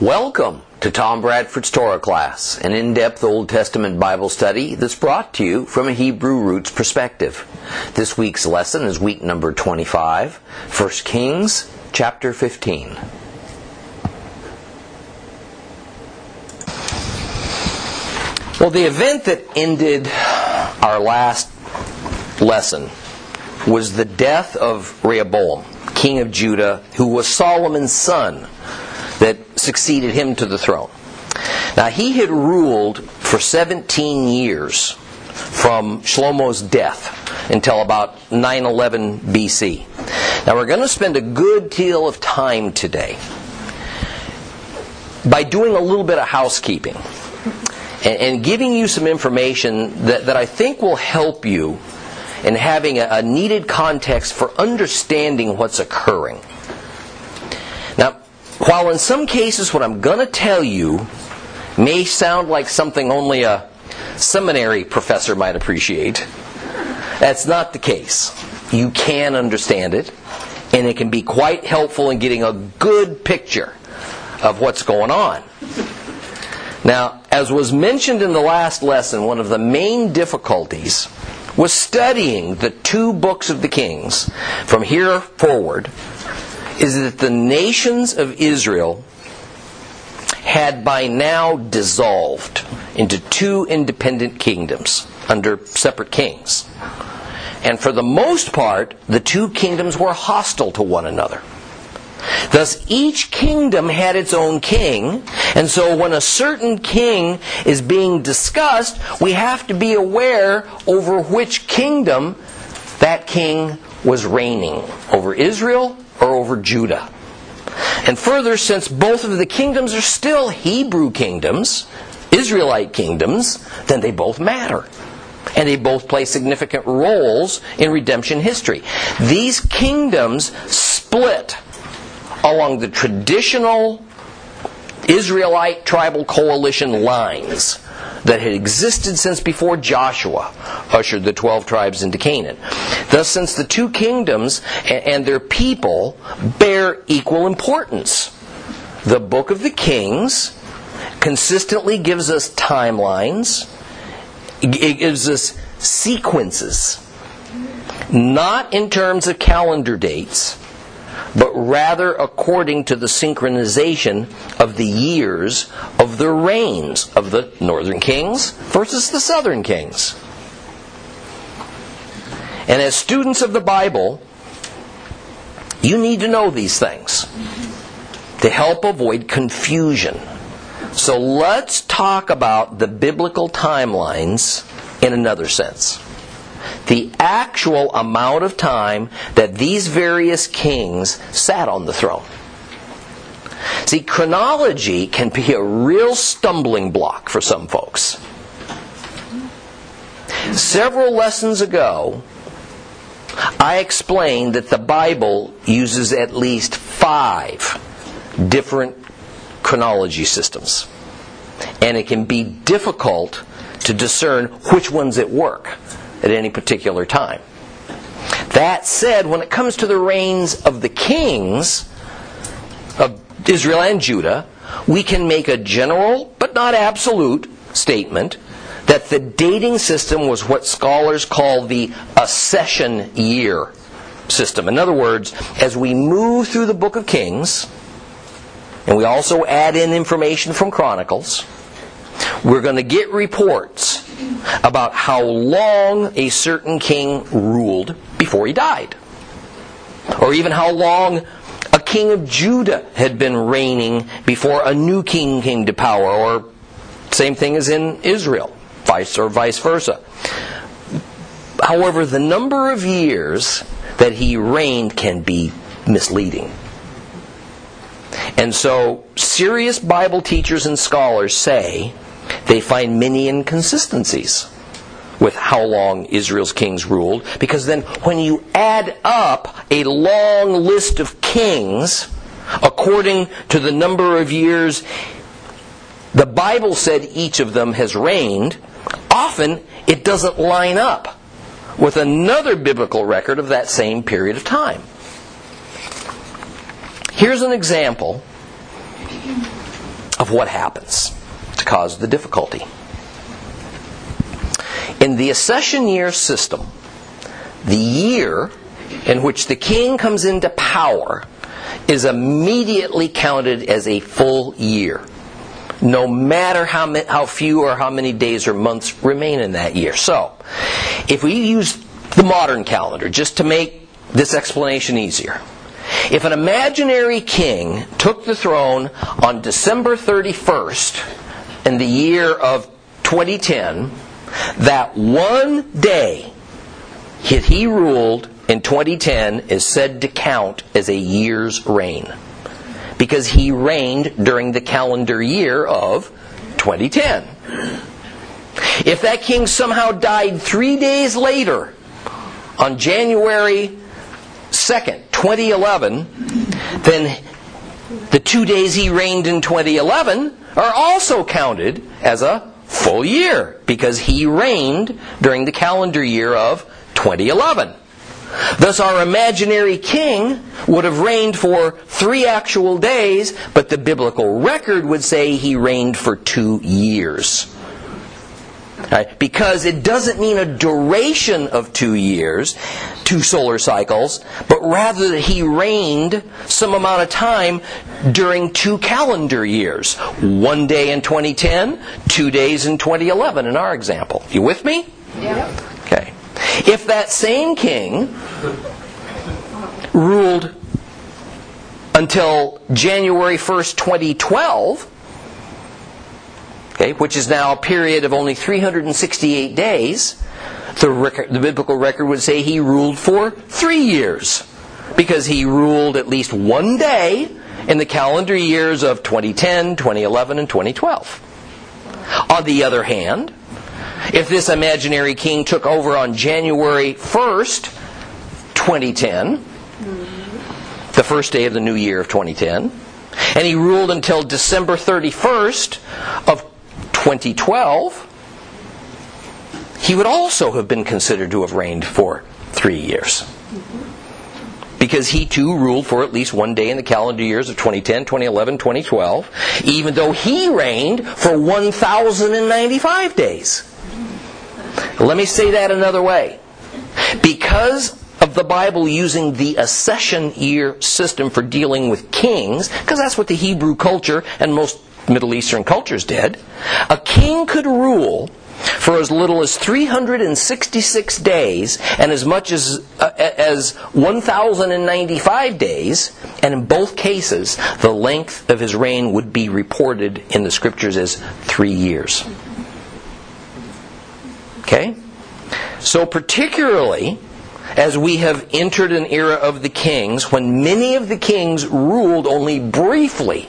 Welcome to Tom Bradford's Torah class, an in-depth Old Testament Bible study that's brought to you from a Hebrew roots perspective. This week's lesson is week number 25, 1 Kings chapter 15. Well, the event that ended our last lesson was the death of Rehoboam, king of Judah, who was Solomon's son succeeded him to the throne. Now, he had ruled for 17 years from Shlomo's death until about 911 BC. Now, we're going to spend a good deal of time today by doing a little bit of housekeeping and, giving you some information that, that I think will help you in having a, a needed context for understanding what's occurring. While in some cases what I'm going to tell you may sound like something only a seminary professor might appreciate, that's not the case. You can understand it, and it can be quite helpful in getting a good picture of what's going on. Now, as was mentioned in the last lesson, one of the main difficulties was studying the two books of the Kings from here forward is that the nations of Israel had by now dissolved into two independent kingdoms under separate kings. And for the most part, the two kingdoms were hostile to one another. Thus, each kingdom had its own king, and so when a certain king is being discussed, we have to be aware over which kingdom that king was reigning over Israel or over Judah. And further, since both of the kingdoms are still Hebrew kingdoms, Israelite kingdoms, then they both matter. And they both play significant roles in redemption history. These kingdoms split along the traditional Israelite tribal coalition lines that had existed since before Joshua ushered the 12 tribes into Canaan. Thus, since the two kingdoms and their people bear equal importance, the book of the Kings consistently gives us timelines, it gives us sequences, not in terms of calendar dates but rather according to the synchronization of the years of the reigns of the northern kings versus the southern kings. And as students of the Bible, you need to know these things to help avoid confusion. So let's talk about the biblical timelines in another sense the actual amount of time that these various kings sat on the throne. See, chronology can be a real stumbling block for some folks. Several lessons ago, I explained that the Bible uses at least five different chronology systems. And it can be difficult to discern which ones at work at any particular time. That said, when it comes to the reigns of the kings of Israel and Judah, we can make a general but not absolute statement that the dating system was what scholars call the accession year system. In other words, as we move through the book of Kings, and we also add in information from Chronicles, we're going to get reports about how long a certain king ruled before he died. Or even how long a king of Judah had been reigning before a new king came to power, or same thing as in Israel, vice or vice versa. However, the number of years that he reigned can be misleading. And so, serious Bible teachers and scholars say they find many inconsistencies with how long Israel's kings ruled, because then when you add up a long list of kings according to the number of years the Bible said each of them has reigned, often it doesn't line up with another biblical record of that same period of time. Here's an example of what happens to cause the difficulty. In the accession year system, the year in which the king comes into power is immediately counted as a full year, no matter how, ma- how few or how many days or months remain in that year. So, if we use the modern calendar just to make this explanation easier, if an imaginary king took the throne on December 31st in the year of 2010, that one day that he ruled in 2010 is said to count as a year's reign because he reigned during the calendar year of 2010. If that king somehow died three days later, on January 2nd, 2011, then the two days he reigned in 2011 are also counted as a full year because he reigned during the calendar year of 2011. Thus, our imaginary king would have reigned for three actual days, but the biblical record would say he reigned for two years. Right? Because it doesn't mean a duration of two years, two solar cycles, but rather that he reigned some amount of time during two calendar years. One day in 2010, two days in 2011 in our example. You with me? Yeah. Okay. If that same king ruled until January 1st, 2012, which is now a period of only 368 days, the, record, the biblical record would say he ruled for three years because he ruled at least one day in the calendar years of 2010, 2011, and 2012. On the other hand, if this imaginary king took over on January 1st, 2010, the first day of the new year of 2010, and he ruled until December 31st of 2012, he would also have been considered to have reigned for three years. Because he too ruled for at least one day in the calendar years of 2010, 2011, 2012, even though he reigned for 1,095 days. Let me say that another way. Because of the Bible using the accession year system for dealing with kings, because that's what the Hebrew culture and most Middle Eastern cultures did, a king could rule for as little as 366 days and as much as uh, as 1095 days and in both cases the length of his reign would be reported in the scriptures as 3 years. Okay? So particularly as we have entered an era of the kings when many of the kings ruled only briefly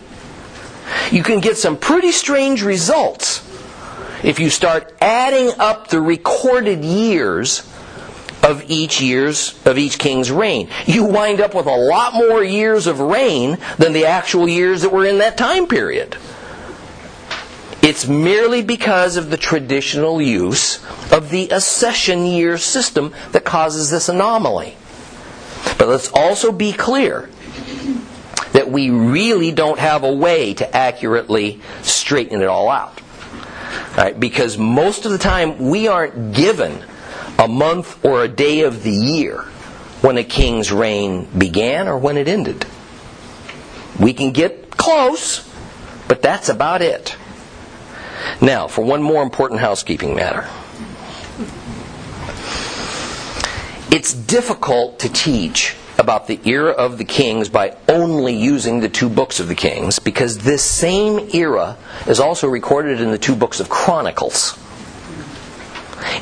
you can get some pretty strange results if you start adding up the recorded years of each year's of each king's reign. You wind up with a lot more years of reign than the actual years that were in that time period. It's merely because of the traditional use of the accession year system that causes this anomaly. But let's also be clear that we really don't have a way to accurately straighten it all out Right? Because most of the time we aren't given a month or a day of the year when a king's reign began or when it ended. We can get close, but that's about it. Now, for one more important housekeeping matter. It's difficult to teach about the era of the kings by only using the two books of the kings because this same era is also recorded in the two books of Chronicles.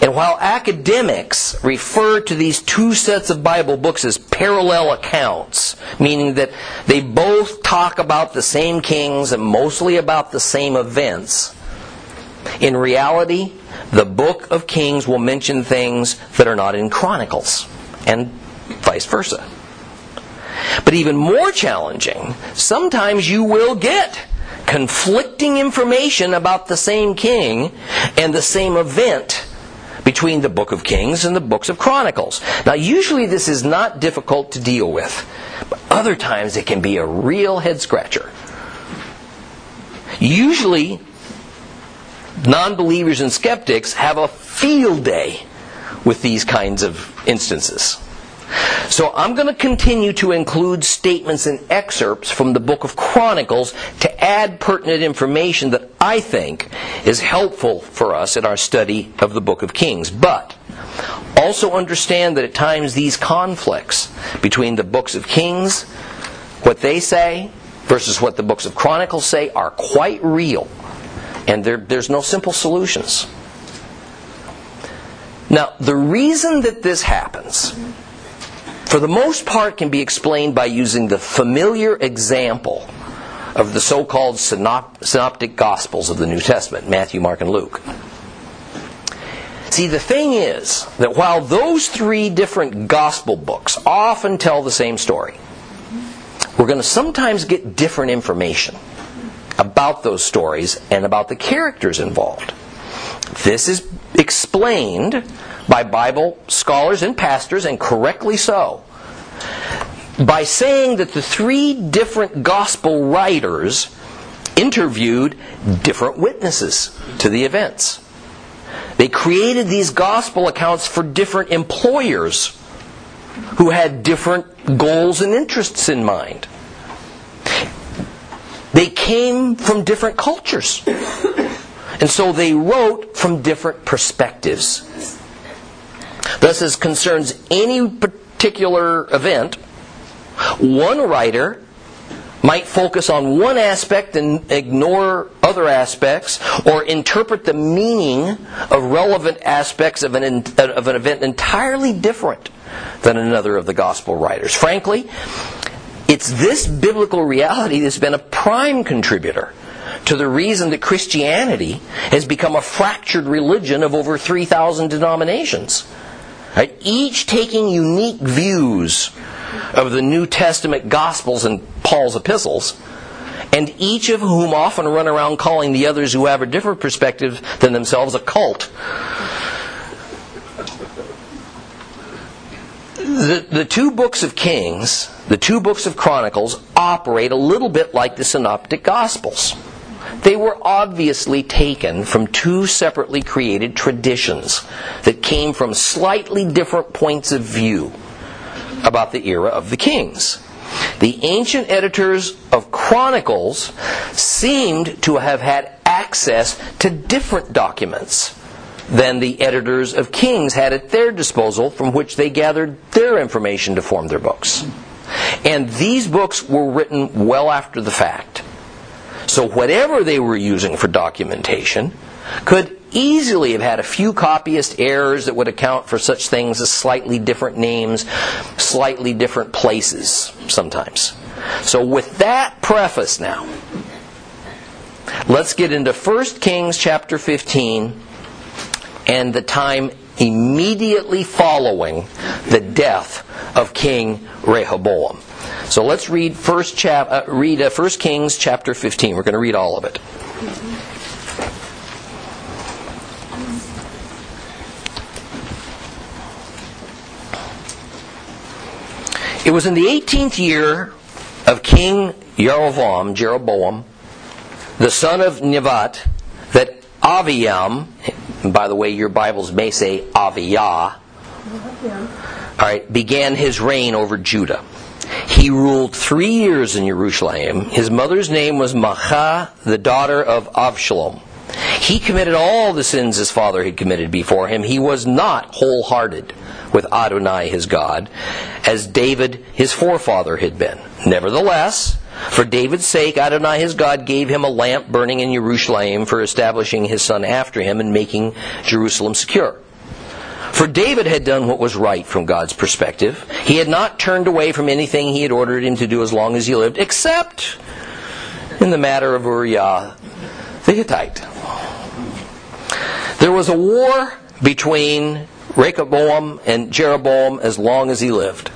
And while academics refer to these two sets of Bible books as parallel accounts, meaning that they both talk about the same kings and mostly about the same events, in reality, the book of Kings will mention things that are not in Chronicles, and vice versa. But even more challenging, sometimes you will get conflicting information about the same king and the same event between the book of Kings and the books of Chronicles. Now, usually this is not difficult to deal with, but other times it can be a real head scratcher. Usually, non believers and skeptics have a field day with these kinds of instances. So I'm going to continue to include statements and excerpts from the book of Chronicles to add pertinent information that I think is helpful for us in our study of the book of Kings. But also understand that at times these conflicts between the books of Kings, what they say, versus what the books of Chronicles say, are quite real. And there, there's no simple solutions. Now, the reason that this happens for the most part, can be explained by using the familiar example of the so called synoptic gospels of the New Testament Matthew, Mark, and Luke. See, the thing is that while those three different gospel books often tell the same story, we're going to sometimes get different information about those stories and about the characters involved. This is explained by Bible scholars and pastors, and correctly so, by saying that the three different gospel writers interviewed different witnesses to the events. They created these gospel accounts for different employers who had different goals and interests in mind. They came from different cultures. And so they wrote from different perspectives. Thus, as concerns any particular event, one writer might focus on one aspect and ignore other aspects, or interpret the meaning of relevant aspects of an, of an event entirely different than another of the gospel writers. Frankly, it's this biblical reality that's been a prime contributor to the reason that Christianity has become a fractured religion of over 3,000 denominations. Right? Each taking unique views of the New Testament Gospels and Paul's epistles, and each of whom often run around calling the others who have a different perspective than themselves a cult. The, the two books of Kings, the two books of Chronicles, operate a little bit like the Synoptic Gospels. They were obviously taken from two separately created traditions that came from slightly different points of view about the era of the kings. The ancient editors of Chronicles seemed to have had access to different documents than the editors of Kings had at their disposal from which they gathered their information to form their books. And these books were written well after the fact. So whatever they were using for documentation could easily have had a few copyist errors that would account for such things as slightly different names, slightly different places sometimes. So with that preface now, let's get into 1 Kings chapter 15 and the time immediately following the death of King Rehoboam. So let's read first chap, uh, read uh, 1 Kings chapter 15. We're going to read all of it. It was in the 18th year of King Jeroboam, Jeroboam, the son of Nevat, that Aviam, by the way, your Bibles may say Aviyah, all right, began his reign over Judah. He ruled three years in Jerusalem. His mother's name was Maachah, the daughter of Avshalom. He committed all the sins his father had committed before him. He was not wholehearted with Adonai his God, as David his forefather had been. Nevertheless, for David's sake, Adonai his God gave him a lamp burning in Jerusalem for establishing his son after him and making Jerusalem secure. For David had done what was right from God's perspective. He had not turned away from anything he had ordered him to do as long as he lived, except in the matter of Uriah the Hittite. There was a war between Rehoboam and Jeroboam as long as he lived.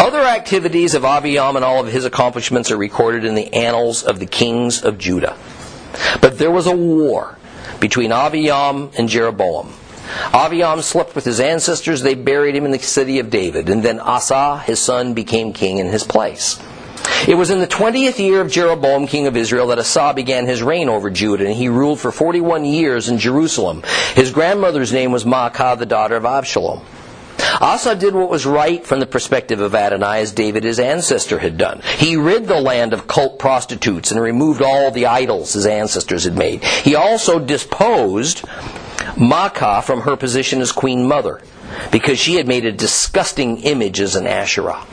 Other activities of Abiam and all of his accomplishments are recorded in the annals of the kings of Judah. But there was a war between Abiam and Jeroboam. Aviam slept with his ancestors. They buried him in the city of David. And then Asa, his son, became king in his place. It was in the 20th year of Jeroboam, king of Israel, that Asa began his reign over Judah, and he ruled for 41 years in Jerusalem. His grandmother's name was Maacah, the daughter of Absalom. Asa did what was right from the perspective of Adonai as David his ancestor had done. He rid the land of cult prostitutes and removed all the idols his ancestors had made. He also disposed Maacah from her position as queen mother because she had made a disgusting image as an Asherah.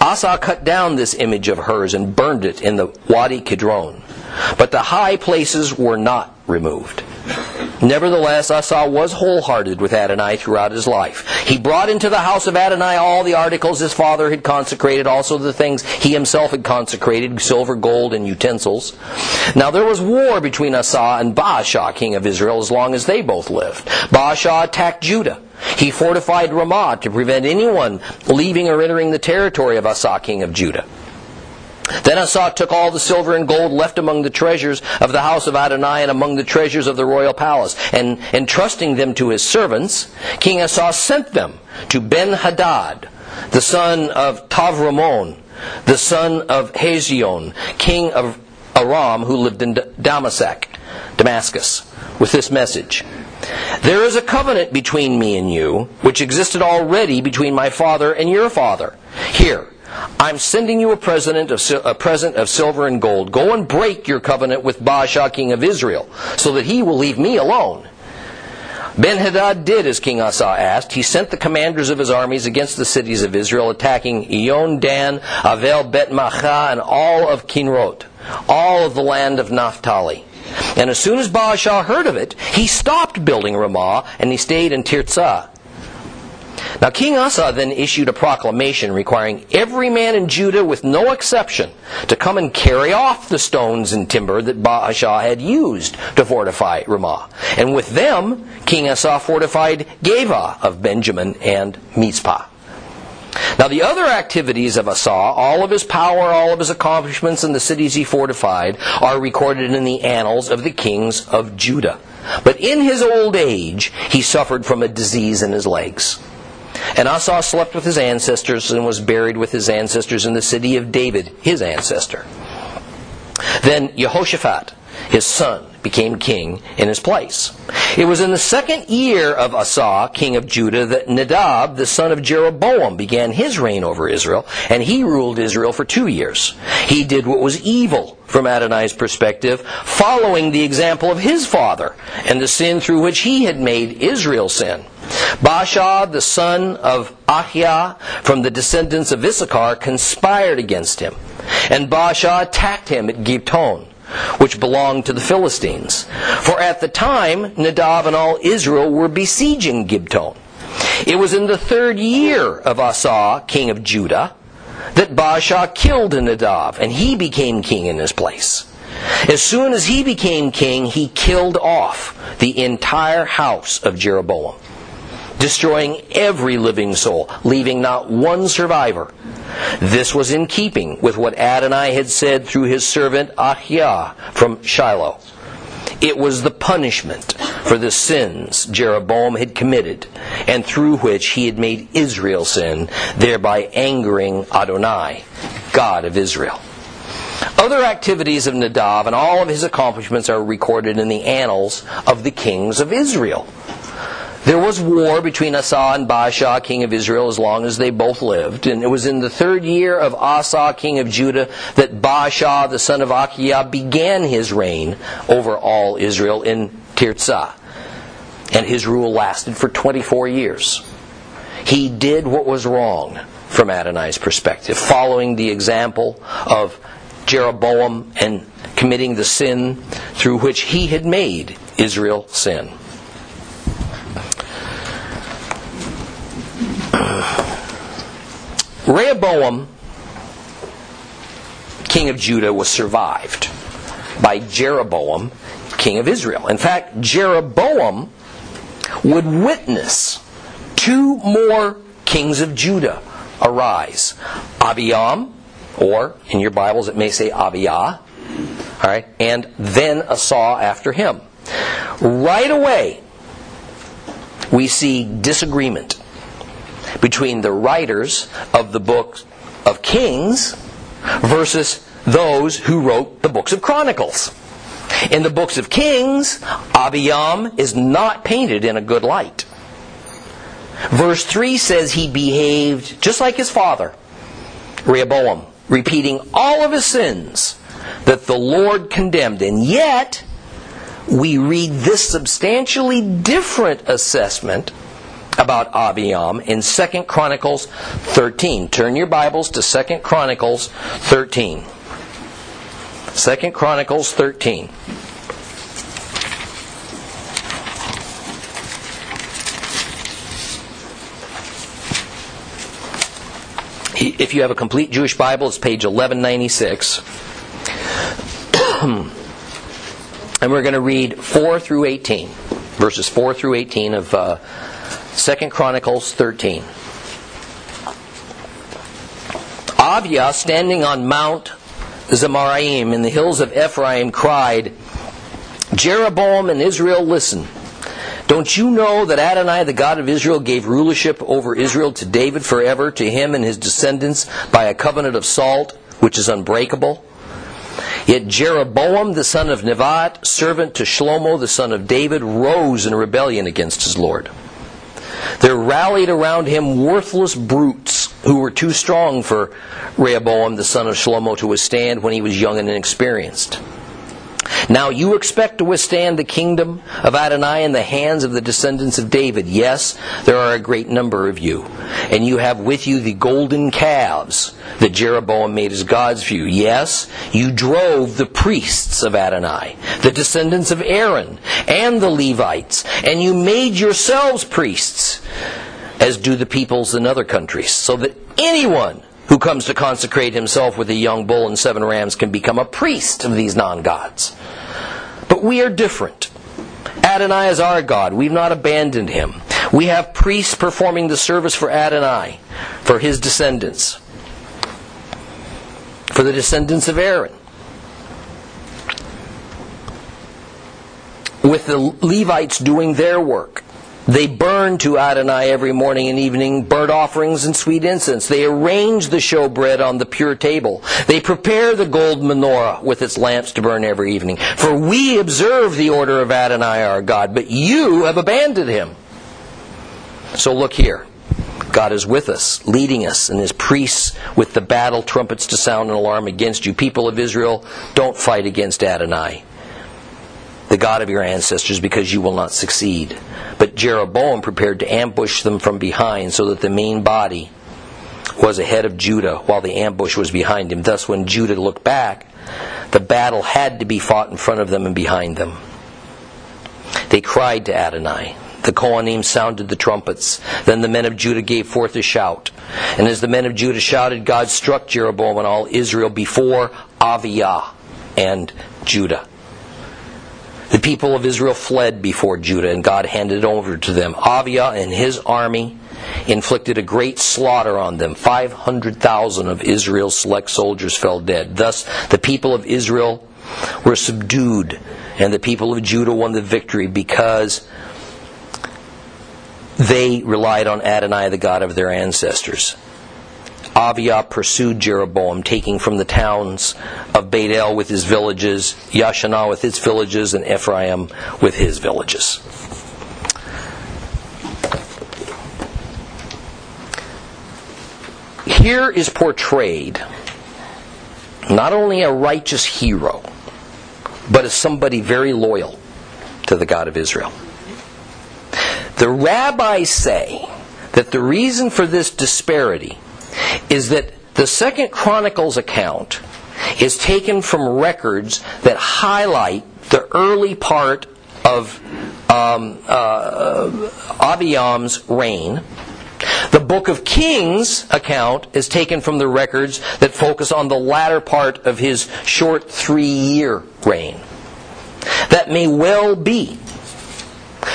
Asa cut down this image of hers and burned it in the Wadi Kidron. But the high places were not removed. Nevertheless, Asa was wholehearted with Adonai throughout his life. He brought into the house of Adonai all the articles his father had consecrated, also the things he himself had consecrated, silver, gold, and utensils. Now there was war between Asa and Baasha, king of Israel, as long as they both lived. Baasha attacked Judah. He fortified Ramah to prevent anyone leaving or entering the territory of Asa, king of Judah. Then Asa took all the silver and gold left among the treasures of the house of Adonai and among the treasures of the royal palace, and entrusting them to his servants, King Asa sent them to Ben-Hadad, the son of Tavramon, the son of Hezion, king of Aram, who lived in Damascus, Damascus, with this message. There is a covenant between me and you, which existed already between my father and your father. Here, I'm sending you a present of, a present of silver and gold. Go and break your covenant with Baasha, king of Israel, so that he will leave me alone. Ben Hadad did as King Asa asked. He sent the commanders of his armies against the cities of Israel, attacking Iyon, Dan, Avel, Bet Maachah, and all of Kinrot, all of the land of Naphtali. And as soon as Baasha heard of it, he stopped building Ramah and he stayed in Tirzah. Now King Asa then issued a proclamation requiring every man in Judah, with no exception, to come and carry off the stones and timber that Baasha had used to fortify Ramah. And with them, King Asa fortified Geva of Benjamin and Mizpah. Now, the other activities of Asa, all of his power, all of his accomplishments, and the cities he fortified, are recorded in the annals of the kings of Judah. But in his old age, he suffered from a disease in his legs. And Asa slept with his ancestors and was buried with his ancestors in the city of David, his ancestor. Then Jehoshaphat, his son, became king in his place. It was in the second year of Asa, king of Judah, that Nadab, the son of Jeroboam, began his reign over Israel, and he ruled Israel for two years. He did what was evil from Adonai's perspective, following the example of his father and the sin through which he had made Israel sin. Baasha, the son of Ahiah, from the descendants of Issachar, conspired against him. And Baasha attacked him at Gibeton which belonged to the Philistines. For at the time, Nadab and all Israel were besieging Gibeton. It was in the third year of Asa, king of Judah, that Baasha killed Nadab, and he became king in his place. As soon as he became king, he killed off the entire house of Jeroboam destroying every living soul, leaving not one survivor. This was in keeping with what Adonai had said through his servant Ahiah from Shiloh. It was the punishment for the sins Jeroboam had committed, and through which he had made Israel sin, thereby angering Adonai, God of Israel. Other activities of Nadab and all of his accomplishments are recorded in the annals of the kings of Israel. There was war between Asa and Baasha, king of Israel, as long as they both lived. And it was in the third year of Asa, king of Judah, that Baasha, the son of Achiah, began his reign over all Israel in Tirzah. And his rule lasted for 24 years. He did what was wrong from Adonai's perspective, following the example of Jeroboam and committing the sin through which he had made Israel sin. Rehoboam, king of Judah, was survived by Jeroboam, king of Israel. In fact, Jeroboam would witness two more kings of Judah arise Abiam, or in your Bibles it may say Abiyah, all right, and then Asa after him. Right away, we see disagreement between the writers of the book of Kings versus those who wrote the books of Chronicles. In the books of Kings, Abiyam is not painted in a good light. Verse 3 says he behaved just like his father, Rehoboam, repeating all of his sins that the Lord condemned. And yet, we read this substantially different assessment about Abiyam in 2 Chronicles 13. Turn your Bibles to 2 Chronicles 13. 2 Chronicles 13. If you have a complete Jewish Bible, it's page 1196. and we're going to read 4 through 18, verses 4 through 18 of uh, 2 Chronicles 13. Abia, standing on Mount Zemaraim in the hills of Ephraim, cried, Jeroboam and Israel, listen. Don't you know that Adonai, the God of Israel, gave rulership over Israel to David forever, to him and his descendants, by a covenant of salt, which is unbreakable? Yet Jeroboam, the son of Nevat, servant to Shlomo, the son of David, rose in rebellion against his Lord. There rallied around him worthless brutes who were too strong for Rehoboam, the son of Shlomo, to withstand when he was young and inexperienced. Now you expect to withstand the kingdom of Adonai in the hands of the descendants of David. Yes, there are a great number of you. And you have with you the golden calves that Jeroboam made as God's view. Yes, you drove the priests of Adonai, the descendants of Aaron, and the Levites, and you made yourselves priests, as do the peoples in other countries, so that anyone who comes to consecrate himself with a young bull and seven rams can become a priest of these non gods. We are different. Adonai is our God. We've not abandoned him. We have priests performing the service for Adonai, for his descendants, for the descendants of Aaron. With the Levites doing their work. They burn to Adonai every morning and evening burnt offerings and sweet incense. They arrange the showbread on the pure table. They prepare the gold menorah with its lamps to burn every evening. For we observe the order of Adonai our God, but you have abandoned him. So look here. God is with us, leading us, and his priests with the battle trumpets to sound an alarm against you. People of Israel, don't fight against Adonai the God of your ancestors, because you will not succeed. But Jeroboam prepared to ambush them from behind, so that the main body was ahead of Judah, while the ambush was behind him. Thus, when Judah looked back, the battle had to be fought in front of them and behind them. They cried to Adonai. The Kohanim sounded the trumpets. Then the men of Judah gave forth a shout. And as the men of Judah shouted, God struck Jeroboam and all Israel before Aviah and Judah. The people of Israel fled before Judah, and God handed over to them. Avia and his army inflicted a great slaughter on them. 500,000 of Israel's select soldiers fell dead. Thus, the people of Israel were subdued, and the people of Judah won the victory because they relied on Adonai, the God of their ancestors. Aviah pursued Jeroboam, taking from the towns of Beit with his villages, Yashanah with its villages, and Ephraim with his villages. Here is portrayed not only a righteous hero, but as somebody very loyal to the God of Israel. The rabbis say that the reason for this disparity is that the Second Chronicles account is taken from records that highlight the early part of um, uh, Abiyam's reign. The Book of Kings account is taken from the records that focus on the latter part of his short three year reign. That may well be.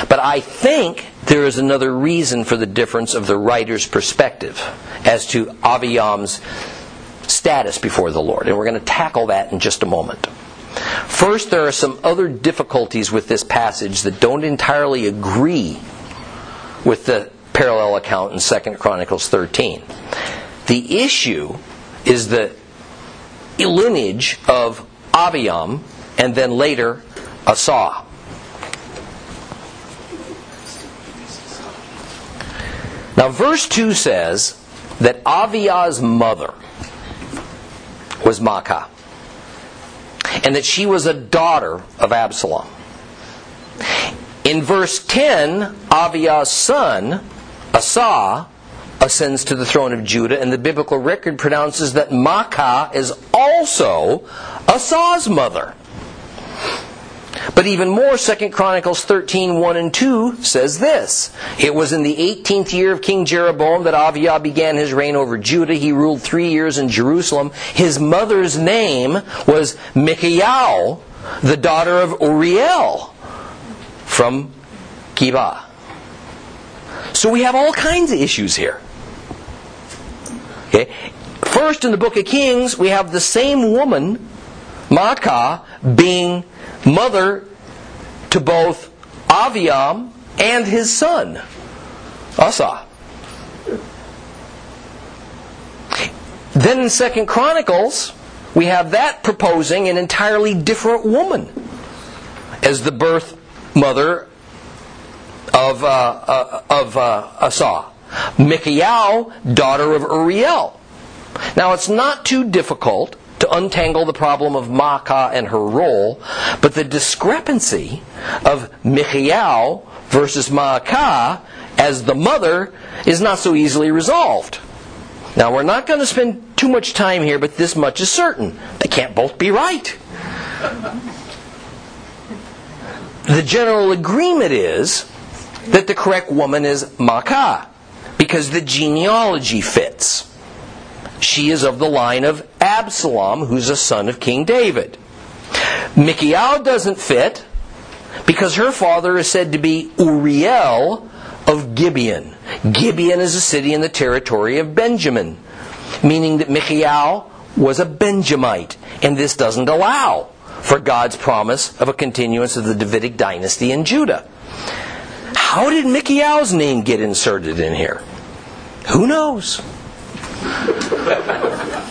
But I think there is another reason for the difference of the writer's perspective as to Aviyam's status before the Lord. And we're going to tackle that in just a moment. First, there are some other difficulties with this passage that don't entirely agree with the parallel account in 2 Chronicles 13. The issue is the lineage of Aviam and then later Asa. Now, verse 2 says that Aviah's mother was Maacah, and that she was a daughter of Absalom. In verse 10, Aviah's son, Asa, ascends to the throne of Judah, and the biblical record pronounces that Maacah is also Asa's mother. But even more, 2 Chronicles 13, 1 and 2 says this. It was in the 18th year of King Jeroboam that Aviah began his reign over Judah. He ruled three years in Jerusalem. His mother's name was Michal, the daughter of Uriel from Geba. So we have all kinds of issues here. Okay? First, in the book of Kings, we have the same woman, Maacah, being mother to both Aviam and his son, Asa. Then in Second Chronicles, we have that proposing an entirely different woman as the birth mother of, uh, uh, of uh, Asa. Michal, daughter of Uriel. Now it's not too difficult untangle the problem of Maacah and her role, but the discrepancy of Michal versus Maacah as the mother is not so easily resolved. Now we're not going to spend too much time here, but this much is certain. They can't both be right. The general agreement is that the correct woman is Maacah because the genealogy fits. She is of the line of Absalom, who's a son of King David. Michal doesn't fit because her father is said to be Uriel of Gibeon. Gibeon is a city in the territory of Benjamin, meaning that Michal was a Benjamite, and this doesn't allow for God's promise of a continuance of the Davidic dynasty in Judah. How did Michal's name get inserted in here? Who knows?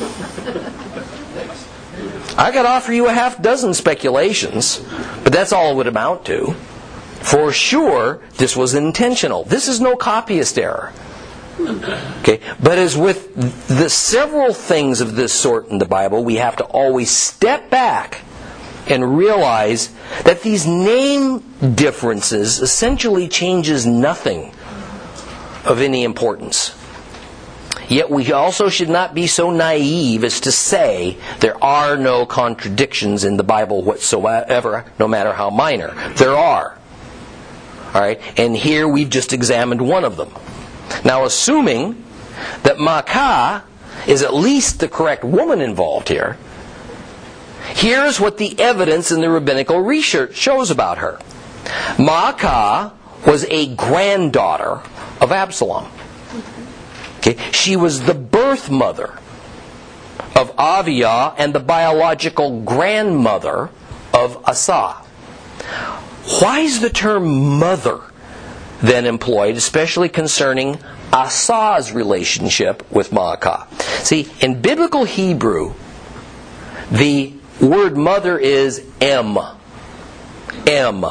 I could offer you a half dozen speculations, but that's all it would amount to. For sure, this was intentional. This is no copyist error. Okay, but as with the several things of this sort in the Bible, we have to always step back and realize that these name differences essentially changes nothing of any importance. Yet we also should not be so naive as to say there are no contradictions in the Bible whatsoever, no matter how minor. There are. All right, and here we've just examined one of them. Now, assuming that Maacah is at least the correct woman involved here, here's what the evidence in the rabbinical research shows about her. Maacah was a granddaughter of Absalom. Okay? She was the birth mother of Aviah and the biological grandmother of Asa. Why is the term mother then employed, especially concerning Asa's relationship with Maacah? See, in biblical Hebrew, the word mother is Em. Em.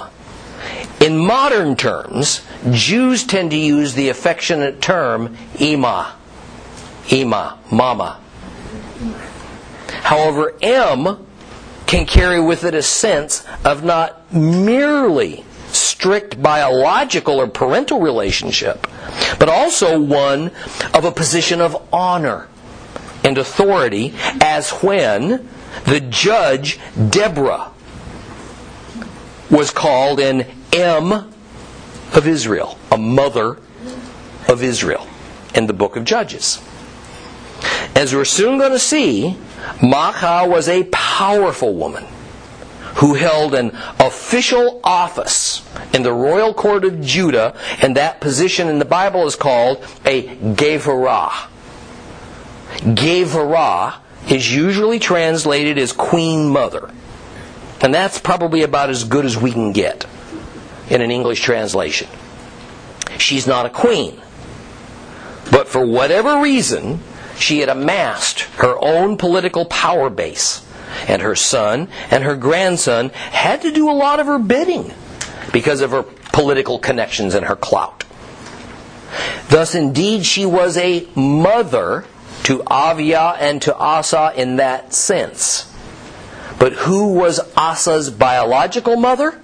In modern terms, Jews tend to use the affectionate term Ima. Ima, mama. However, Em can carry with it a sense of not merely strict biological or parental relationship, but also one of a position of honor and authority, as when the judge Deborah was called an Em of Israel, a mother of Israel, in the book of Judges. As we're soon going to see, Maacah was a powerful woman who held an official office in the royal court of Judah, and that position in the Bible is called a Gevarah. Gevarah is usually translated as queen mother. And that's probably about as good as we can get in an English translation. She's not a queen. But for whatever reason, she had amassed her own political power base. And her son and her grandson had to do a lot of her bidding because of her political connections and her clout. Thus, indeed, she was a mother to Aviah and to Asa in that sense. But who was Asa's biological mother?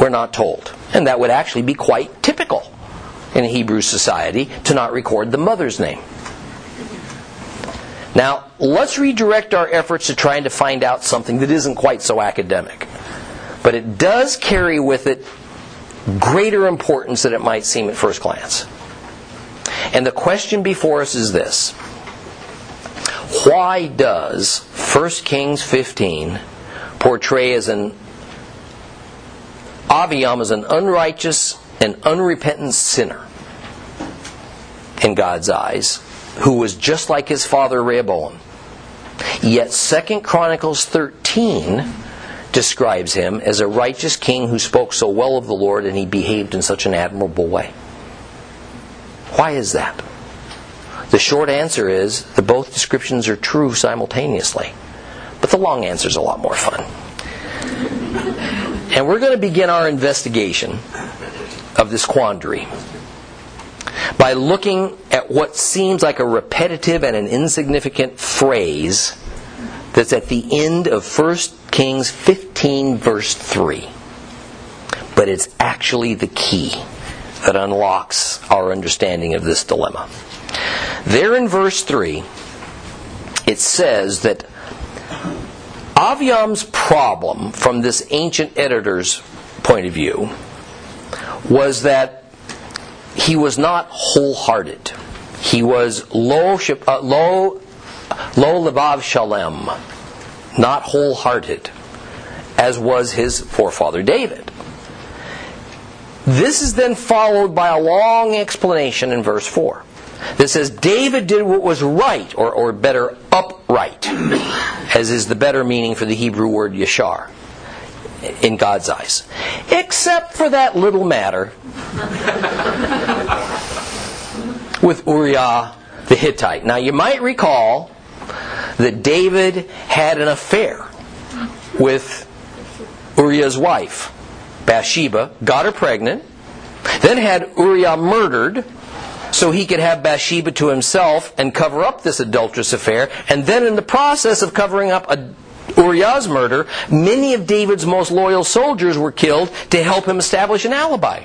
We're not told. And that would actually be quite typical in Hebrew society to not record the mother's name. Now, let's redirect our efforts to trying to find out something that isn't quite so academic. But it does carry with it greater importance than it might seem at first glance. And the question before us is this Why does 1 Kings 15 portray as an Aviam is an unrighteous and unrepentant sinner in God's eyes, who was just like his father Rehoboam. Yet 2 Chronicles 13 describes him as a righteous king who spoke so well of the Lord and he behaved in such an admirable way. Why is that? The short answer is that both descriptions are true simultaneously. But the long answer is a lot more fun. And we're going to begin our investigation of this quandary by looking at what seems like a repetitive and an insignificant phrase that's at the end of 1 Kings 15, verse 3. But it's actually the key that unlocks our understanding of this dilemma. There in verse 3, it says that Aviam's problem from this ancient editor's point of view was that he was not wholehearted. He was low, uh, low, low levav shalem, not wholehearted, as was his forefather David. This is then followed by a long explanation in verse 4 that says David did what was right, or, or better, upright, as is the better meaning for the Hebrew word yashar in God's eyes. Except for that little matter with Uriah the Hittite. Now, you might recall that David had an affair with Uriah's wife, Bathsheba, got her pregnant, then had Uriah murdered so he could have Bathsheba to himself and cover up this adulterous affair, and then in the process of covering up a Uriah's murder, many of David's most loyal soldiers were killed to help him establish an alibi.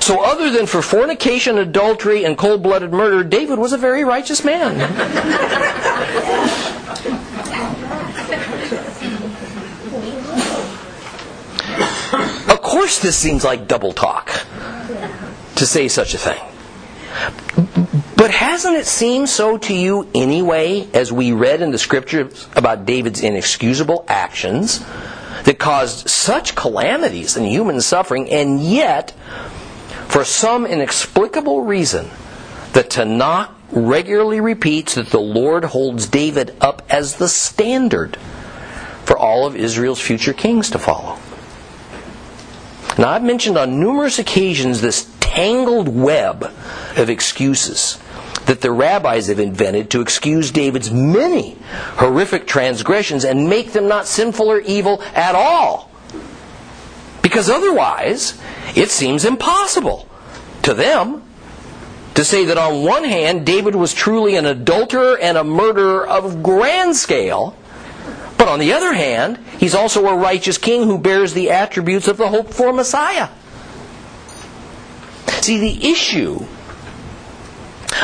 So, other than for fornication, adultery, and cold blooded murder, David was a very righteous man. of course, this seems like double talk to say such a thing. But hasn't it seemed so to you anyway, as we read in the scriptures about David's inexcusable actions that caused such calamities and human suffering, and yet, for some inexplicable reason, the Tanakh regularly repeats that the Lord holds David up as the standard for all of Israel's future kings to follow. Now, I've mentioned on numerous occasions this tangled web of excuses that the rabbis have invented to excuse David's many horrific transgressions and make them not sinful or evil at all. Because otherwise, it seems impossible to them to say that on one hand, David was truly an adulterer and a murderer of grand scale, but on the other hand, he's also a righteous king who bears the attributes of the hoped for Messiah. See, the issue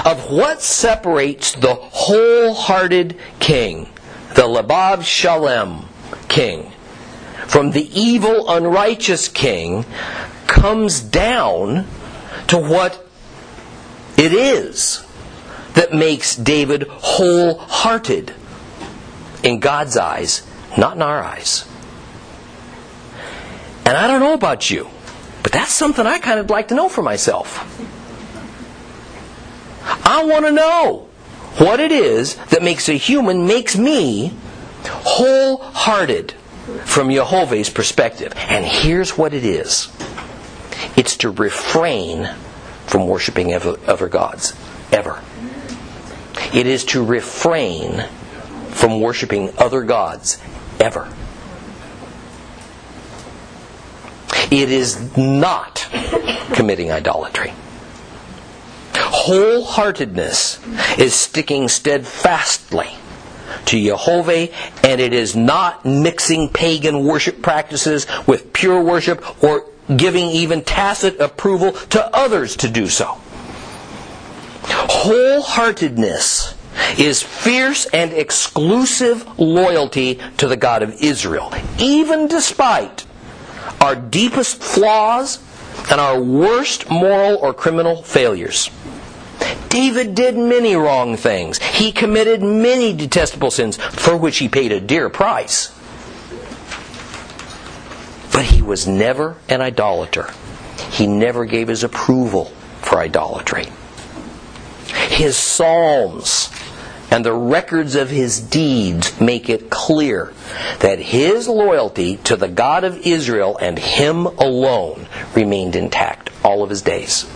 of what separates the wholehearted king, the Levav Shalem king, from the evil, unrighteous king comes down to what it is that makes David wholehearted in God's eyes, not in our eyes. And I don't know about you, but that's something I kind of like to know for myself. I want to know what it is that makes a human, makes me wholehearted from Jehovah's perspective. And here's what it is it's to refrain from worshiping other gods. Ever. It is to refrain from worshiping other gods ever. It is not committing idolatry. Wholeheartedness is sticking steadfastly to Jehovah, and it is not mixing pagan worship practices with pure worship or giving even tacit approval to others to do so. Wholeheartedness is fierce and exclusive loyalty to the God of Israel, even despite our deepest flaws and our worst moral or criminal failures. David did many wrong things. He committed many detestable sins for which he paid a dear price. But he was never an idolater. He never gave his approval for idolatry. His psalms and the records of his deeds make it clear that his loyalty to the God of Israel and him alone remained intact all of his days.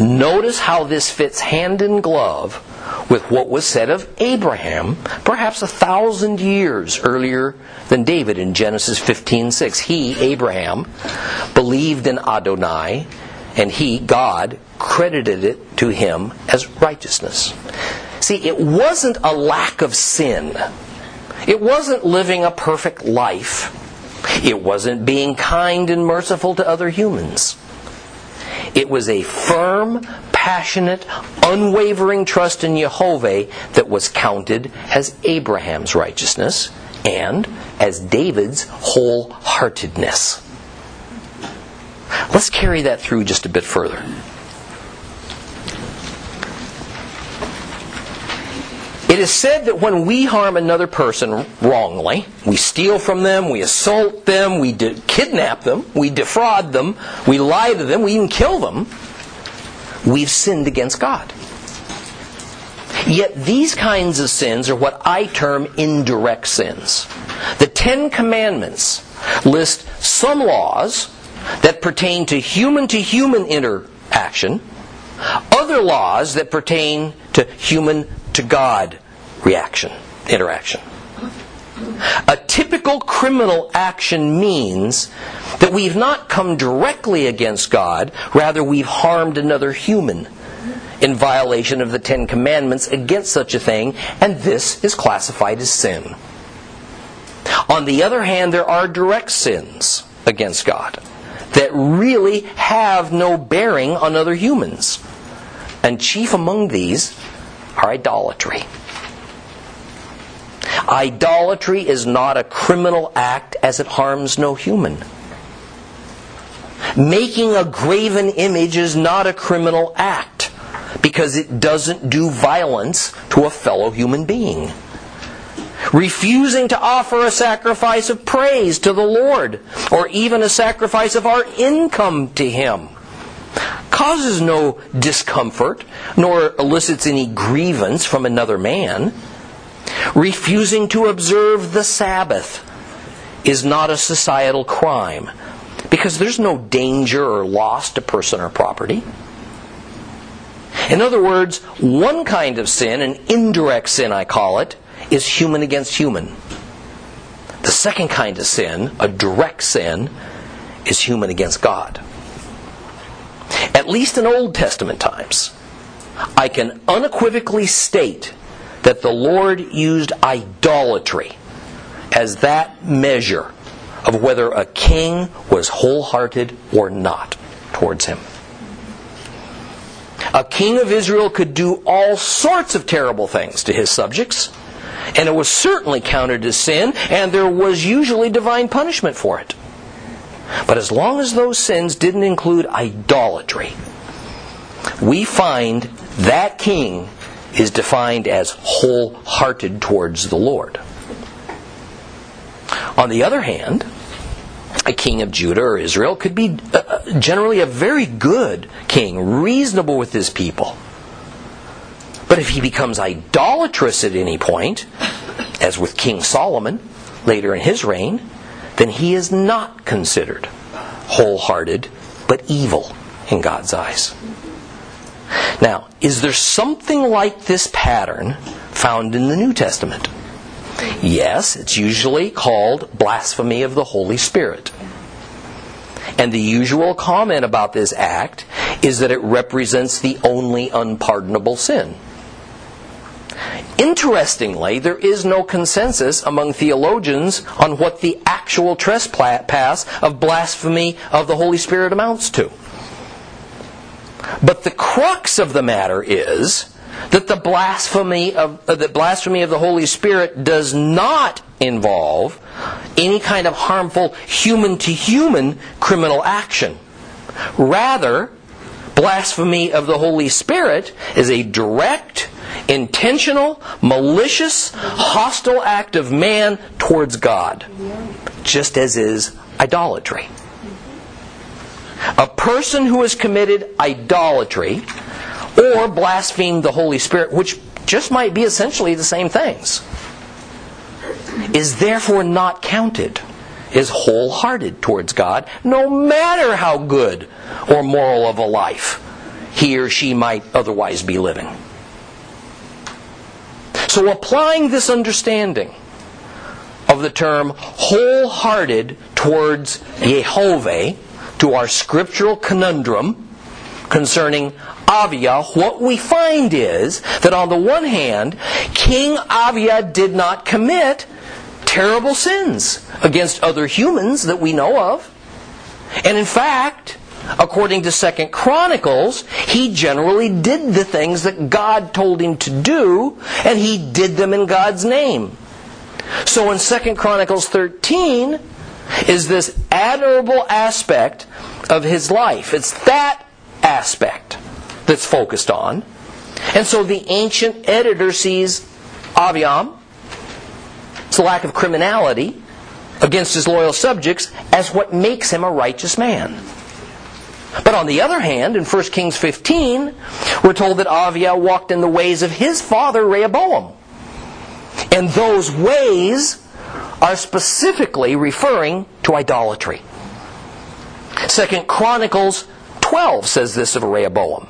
Notice how this fits hand in glove with what was said of Abraham, perhaps a thousand years earlier than David in Genesis 15:6. He, Abraham, believed in Adonai, and he, God, credited it to him as righteousness. See, it wasn't a lack of sin. It wasn't living a perfect life. It wasn't being kind and merciful to other humans. It was a firm, passionate, unwavering trust in Jehovah that was counted as Abraham's righteousness and as David's wholeheartedness. Let's carry that through just a bit further. It is said that when we harm another person wrongly, we steal from them, we assault them, we de- kidnap them, we defraud them, we lie to them, we even kill them, we've sinned against God. Yet these kinds of sins are what I term indirect sins. The Ten Commandments list some laws that pertain to human to human interaction, other laws that pertain to human to God reaction, interaction. A typical criminal action means that we've not come directly against God, rather, we've harmed another human in violation of the Ten Commandments against such a thing, and this is classified as sin. On the other hand, there are direct sins against God that really have no bearing on other humans. And chief among these are idolatry. Idolatry is not a criminal act as it harms no human. Making a graven image is not a criminal act because it doesn't do violence to a fellow human being. Refusing to offer a sacrifice of praise to the Lord or even a sacrifice of our income to Him causes no discomfort nor elicits any grievance from another man. Refusing to observe the Sabbath is not a societal crime because there's no danger or loss to person or property. In other words, one kind of sin, an indirect sin I call it, is human against human. The second kind of sin, a direct sin, is human against God. At least in Old Testament times, I can unequivocally state that the Lord used idolatry as that measure of whether a king was wholehearted or not towards him. A king of Israel could do all sorts of terrible things to his subjects, and it was certainly counted as sin, and there was usually divine punishment for it. But as long as those sins didn't include idolatry, we find that king is defined as wholehearted towards the Lord. On the other hand, a king of Judah or Israel could be uh, uh, generally a very good king, reasonable with his people. But if he becomes idolatrous at any point, as with King Solomon later in his reign, then he is not considered wholehearted, but evil in God's eyes. Now, is there something like this pattern found in the New Testament? Yes, it's usually called blasphemy of the Holy Spirit. And the usual comment about this act is that it represents the only unpardonable sin. Interestingly, there is no consensus among theologians on what the actual trespass of blasphemy of the Holy Spirit amounts to. But the crux of the matter is that the blasphemy of uh, the blasphemy of the Holy Spirit does not involve any kind of harmful human to human criminal action. Rather, blasphemy of the Holy Spirit is a direct, intentional, malicious, hostile act of man towards God, just as is idolatry. A person who has committed idolatry or blasphemed the Holy Spirit, which just might be essentially the same things, is therefore not counted as wholehearted towards God, no matter how good or moral of a life he or she might otherwise be living. So, applying this understanding of the term wholehearted towards Jehovah to our scriptural conundrum concerning Avia, what we find is that on the one hand, King Avia did not commit terrible sins against other humans that we know of. And in fact, according to Second Chronicles, he generally did the things that God told him to do, and he did them in God's name. So in Second Chronicles 13 is this admirable aspect of his life. It's that aspect that's focused on. And so the ancient editor sees Aviam, its lack of criminality against his loyal subjects, as what makes him a righteous man. But on the other hand, in 1 Kings 15, we're told that Avia walked in the ways of his father Rehoboam. And those ways are specifically referring to idolatry. Second Chronicles 12 says this of Rehoboam.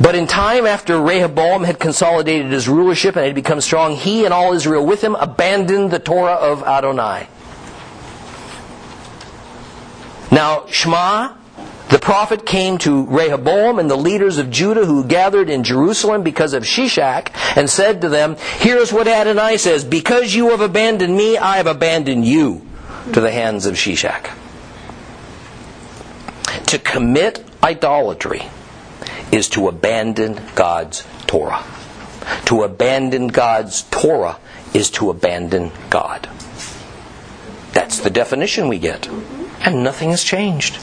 But in time after Rehoboam had consolidated his rulership and had become strong, he and all Israel with him abandoned the Torah of Adonai. Now, Shema, the prophet, came to Rehoboam and the leaders of Judah who gathered in Jerusalem because of Shishak and said to them, Here's what Adonai says Because you have abandoned me, I have abandoned you to the hands of Shishak. To commit idolatry is to abandon God's Torah. To abandon God's Torah is to abandon God. That's the definition we get. And nothing has changed.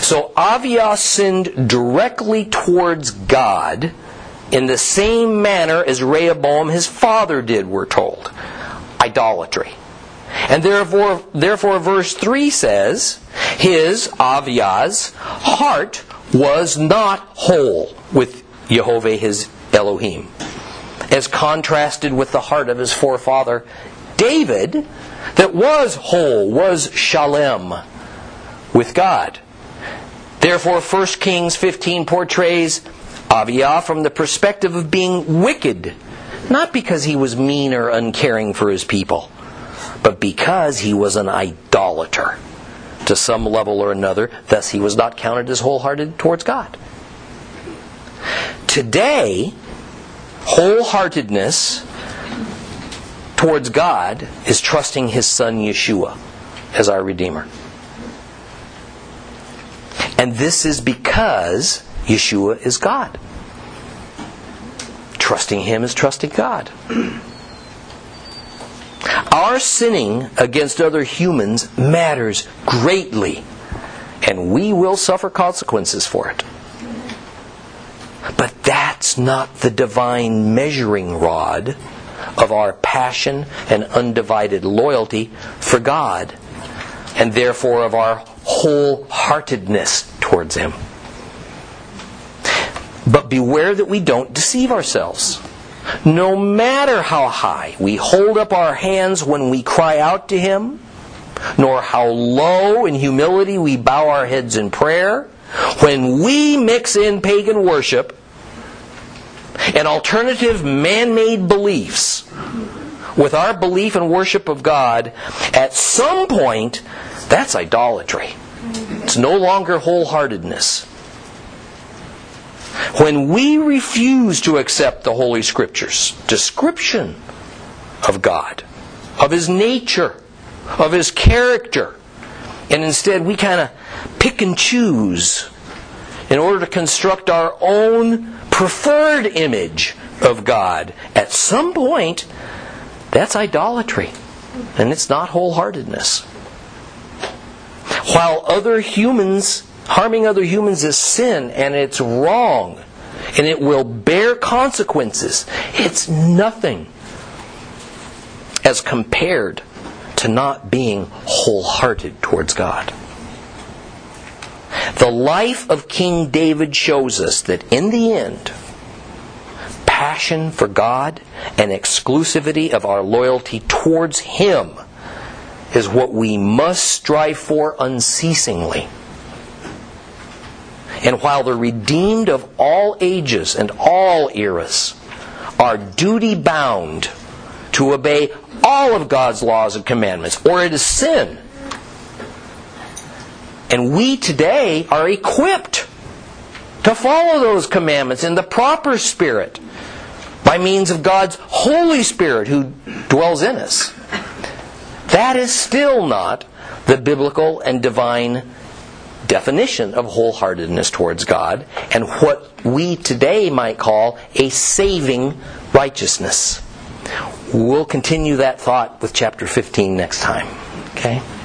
So Avia sinned directly towards God in the same manner as Rehoboam his father did, we're told. Idolatry. And therefore, therefore verse 3 says, his, Avia's, heart was not whole with Jehovah his Elohim. As contrasted with the heart of his forefather David, that was whole, was shalem with God. Therefore, 1 Kings 15 portrays Aviah from the perspective of being wicked, not because he was mean or uncaring for his people, but because he was an idolater to some level or another, thus he was not counted as wholehearted towards God. Today, wholeheartedness towards God is trusting his son Yeshua as our Redeemer. And this is because Yeshua is God. Trusting him is trusting God. Our sinning against other humans matters greatly, and we will suffer consequences for it. But that's not the divine measuring rod of our passion and undivided loyalty for God, and therefore of our wholeheartedness towards Him. But beware that we don't deceive ourselves. No matter how high we hold up our hands when we cry out to Him, nor how low in humility we bow our heads in prayer, when we mix in pagan worship and alternative man made beliefs with our belief and worship of God, at some point, that's idolatry. It's no longer wholeheartedness. When we refuse to accept the Holy Scriptures, description of God, of His nature, of His character, and instead we kind of pick and choose in order to construct our own preferred image of God, at some point, that's idolatry. And it's not wholeheartedness. While other humans, harming other humans is sin and it's wrong and it will bear consequences, it's nothing as compared to not being wholehearted towards God. The life of King David shows us that in the end, passion for God and exclusivity of our loyalty towards Him is what we must strive for unceasingly. And while the redeemed of all ages and all eras are duty bound to obey all of God's laws and commandments, or it is sin. And we today are equipped to follow those commandments in the proper spirit by means of God's Holy Spirit who dwells in us. That is still not the biblical and divine definition of wholeheartedness towards God and what we today might call a saving righteousness. We'll continue that thought with chapter 15 next time. Okay?